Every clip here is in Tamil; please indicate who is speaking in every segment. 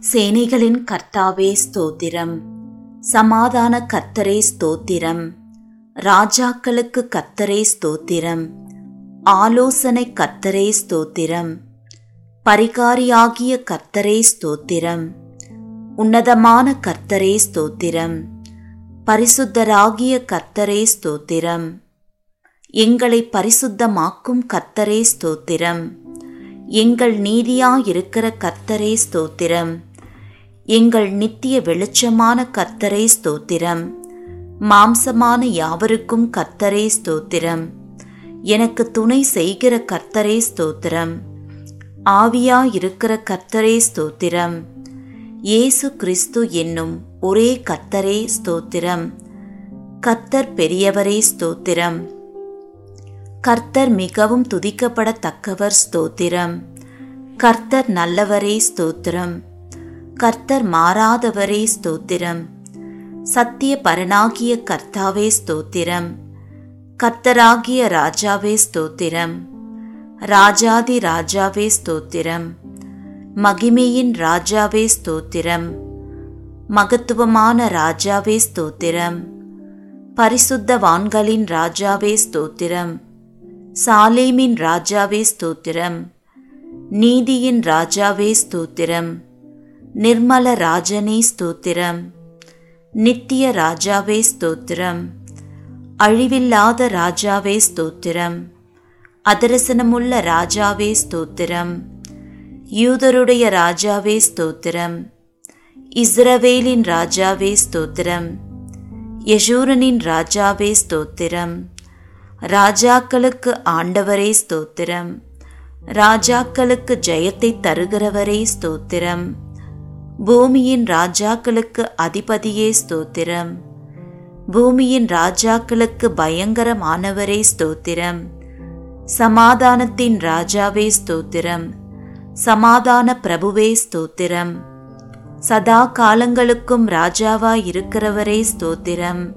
Speaker 1: சேனைகளின் கர்த்தாவே ஸ்தோத்திரம். சமாதான கர்த்தரே ஸ்தோத்திரம். ராஜாக்களுக்கு கர்த்தரே ஸ்தோத்திரம். ஆலோசனை கர்த்தரே ஸ்தோத்திரம். பரிகாரியாகிய கர்த்தரே ஸ்தோத்திரம். உன்னதமான கர்த்தரே ஸ்தோத்திரம். பரிசுத்தராகிய கர்த்தரே ஸ்தோத்திரம். எங்களை பரிசுத்தமாக்கும் கர்த்தரே ஸ்தோத்திரம். எங்கள் நீதியாயிருக்கிற கர்த்தரே ஸ்தோத்திரம். எங்கள் நித்திய வெளிச்சமான கர்த்தரே ஸ்தோத்திரம். மாம்சமான யாவருக்கும் கர்த்தரே ஸ்தோத்திரம். எனக்கு துணை செய்கிற கர்த்தரே ஸ்தோத்திரம். ஆவியாயிருக்கிற கர்த்தரே ஸ்தோத்திரம். இயேசு கிறிஸ்து என்னும் ஒரே கர்த்தரே ஸ்தோத்திரம். கர்த்தர் பெரியவரே ஸ்தோத்திரம். கர்த்தர் மிகவும் துதிக்கப்படத்தக்கவர் ஸ்தோத்திரம். கர்த்தர் நல்லவரே ஸ்தோத்திரம். கர்த்தர் மாறாதவரே ஸ்தோத்திரம். சத்திய பரனாகிய கர்த்தாவே ஸ்தோத்திரம். கர்த்தராகிய ராஜாவே ஸ்தோத்திரம். ராஜாதி ராஜாவே ஸ்தோத்திரம். மகிமையின் ராஜாவே ஸ்தோத்திரம். மகத்துவமான ராஜாவே ஸ்தோத்திரம். பரிசுத்தவான்களின் ராஜாவே ஸ்தோத்திரம். சாலேமின் ராஜாவே ஸ்தோத்திரம். நீதியின் ராஜாவே ஸ்தோத்திரம். நிர்மல ராஜனே ஸ்தோத்திரம். நித்திய ராஜாவே ஸ்தோத்திரம். அழிவில்லாத ராஜாவே ஸ்தோத்திரம். அதரசனமுள்ள ராஜாவே ஸ்தோத்திரம். யூதருடைய ராஜாவே ஸ்தோத்திரம். இஸ்ரவேலின் ராஜாவே ஸ்தோத்திரம். யசூரனின் ராஜாவே ஸ்தோத்திரம். ராஜாக்களுக்கு ஆண்டவரே ஸ்தோத்திரம். ராஜாக்களுக்கு ஜெயத்தை தருகிறவரே ஸ்தோத்திரம். பூமியின் ராஜாக்களுக்கு அதிபதியே ஸ்தோத்திரம். பூமியின் ராஜாக்களுக்கு பயங்கரமானவரே ஸ்தோத்திரம். சமாதானத்தின் ராஜாவே ஸ்தோத்திரம். சமாதான பிரபுவே ஸ்தோத்திரம். சதா காலங்களுக்கும் ராஜாவாய் இருக்கிறவரே ஸ்தோத்திரம்.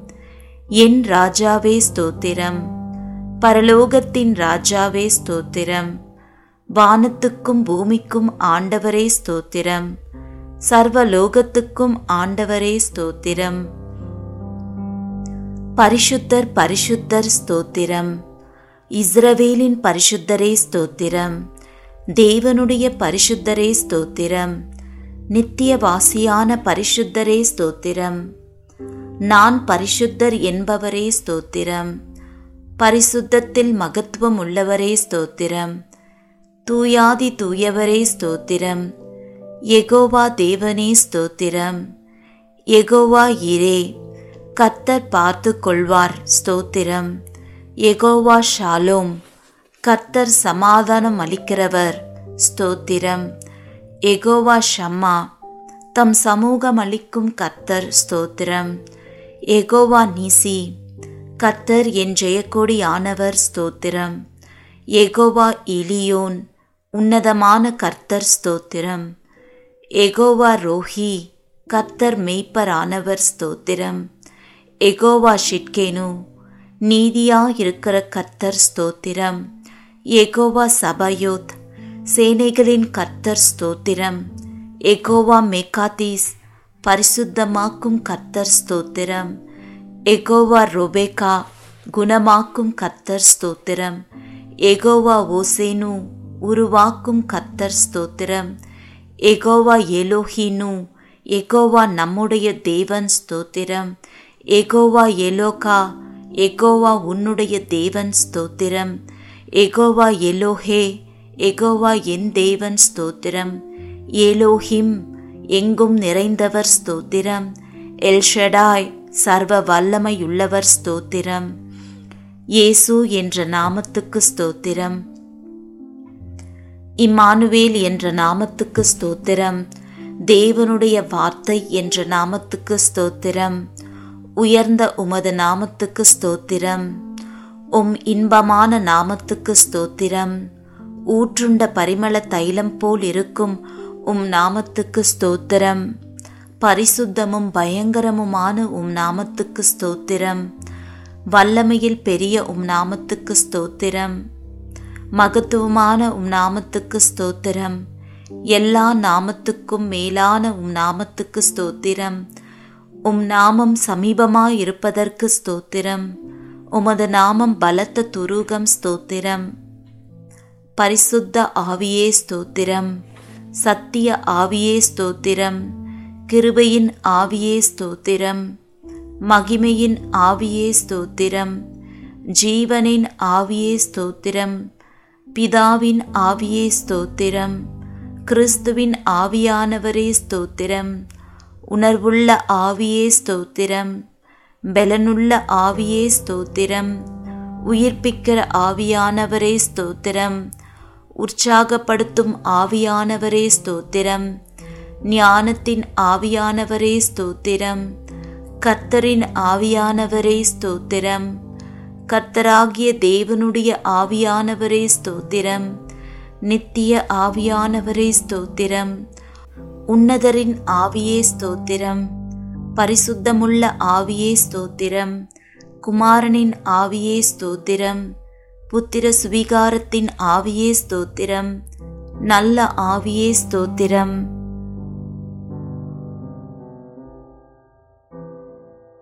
Speaker 1: என் ராஜாவே ஸ்தோத்திரம். பரலோகத்தின் ராஜாவே ஸ்தோத்திரம். வானத்துக்கும் பூமிக்கும் ஆண்டவரே ஸ்தோத்திரம். சர்வலோகத்துக்கும் ஆண்டவரே ஸ்தோத்திரம். பரிசுத்தர் பரிசுத்தர் ஸ்தோத்திரம். இஸ்ரவேலின் பரிசுத்தரே ஸ்தோத்திரம். தேவனுடைய பரிசுத்தரே ஸ்தோத்திரம். நித்தியவாசியான பரிசுத்தரே ஸ்தோத்திரம். நான் பரிசுத்தர் என்பவரே ஸ்தோத்திரம். பரிசுத்தத்தில் மகத்துவம் உள்ளவரே ஸ்தோத்திரம். தூயாதி தூயவரே ஸ்தோத்திரம். எகோவா தேவனே ஸ்தோத்திரம். எகோவா இரே கர்த்தர் பார்த்து கொள்வார் ஸ்தோத்திரம். எகோவா ஷாலோம் கர்த்தர் சமாதானம் அளிக்கிறவர் ஸ்தோத்திரம். எகோவா ஷம்மா தம் சமூகம் அளிக்கும் கர்த்தர் ஸ்தோத்திரம். எகோவா நீசி கர்த்தர் என் ஜெயக்கோடி ஆனவர் ஸ்தோத்திரம். எகோவா இலியோன் உன்னதமான கர்த்தர் ஸ்தோத்திரம். எகோவா ரோஹி கர்த்தர் மெய்ப்பரானவர் ஸ்தோத்திரம். எகோவா ஷிட்கேனு நீதியாயிருக்கிற கர்த்தர் ஸ்தோத்திரம். எகோவா சபயோத் சேனைகளின் கர்த்தர் ஸ்தோத்திரம். எகோவா மெகாதீஸ் பரிசுத்தமாக்கும் கர்த்தர் ஸ்தோத்திரம். எகோவா ரொபேகா குணமாக்கும் கர்த்தர் ஸ்தோத்திரம். எகோவா ஓசேனு உருவாக்கும் கர்த்தர் ஸ்தோத்திரம். எகோவா எலோஹினு எகோவா நம்முடைய தேவன் ஸ்தோத்திரம். எகோவா எலோகா எகோவா உன்னுடைய தேவன் ஸ்தோத்திரம். எகோவா எலோஹே எகோவா என் தேவன் ஸ்தோத்திரம். ஏலோஹிம் எங்கும் நிறைந்தவர் ஸ்தோத்திரம். எல்ஷடாய் சர்வ வல்லமையுள்ளவர் ஸ்தோத்திரம். இயேசு என்ற நாமத்துக்கு ஸ்தோத்திரம். இம்மானுவேல் என்ற நாமத்துக்கு ஸ்தோத்திரம். தேவனுடைய வார்த்தை என்ற நாமத்துக்கு ஸ்தோத்திரம். உயர்ந்த உமது நாமத்துக்கு ஸ்தோத்திரம். உம் இன்பமான நாமத்துக்கு ஸ்தோத்திரம். ஊற்றுண்ட பரிமள தைலம் போல் இருக்கும் உம் நாமத்துக்கு ஸ்தோத்திரம். பரிசுத்தமும் பயங்கரமுமான உம் நாமத்துக்கு ஸ்தோத்திரம். வல்லமையில் பெரிய உம் நாமத்துக்கு ஸ்தோத்திரம். மகத்துவமான உம் நாமத்துக்கு ஸ்தோத்திரம். எல்லா நாமத்துக்கும் மேலான உம் நாமத்துக்கு ஸ்தோத்திரம். உம் நாமம் சமீபமாயிருப்பதற்கு ஸ்தோத்திரம். உமது நாமம் பலத்த துருகம் ஸ்தோத்திரம். பரிசுத்த ஆவியே ஸ்தோத்திரம். சத்திய ஆவியே ஸ்தோத்திரம். கிருபையின் ஆவியே ஸ்தோத்திரம். மகிமையின் ஆவியே ஸ்தோத்திரம். ஜீவனின் ஆவியே ஸ்தோத்திரம். பிதாவின் ஆவியே ஸ்தோத்திரம். கிறிஸ்துவின் ஆவியானவரே ஸ்தோத்திரம். உணர்வுள்ள ஆவியே ஸ்தோத்திரம். பலனுள்ள ஆவியே ஸ்தோத்திரம். உயிர்ப்பிக்கிற ஆவியானவரே ஸ்தோத்திரம். உற்சாகப்படுத்தும் ஆவியானவரே ஸ்தோத்திரம். ஞானத்தின் ஆவியானவரே ஸ்தோத்திரம். கர்த்தரின் ஆவியானவரே ஸ்தோத்திரம். கர்த்தராகிய தேவனுடைய ஆவியானவரே ஸ்தோத்திரம். நித்திய ஆவியானவரே ஸ்தோத்திரம். உன்னதரின் ஆவியே ஸ்தோத்திரம். பரிசுத்தமுள்ள ஆவியே ஸ்தோத்திரம். குமாரனின் ஆவியே ஸ்தோத்திரம். புத்திர சுவீகாரத்தின் ஆவியே ஸ்தோத்திரம். நல்ல ஆவியே ஸ்தோத்திரம்.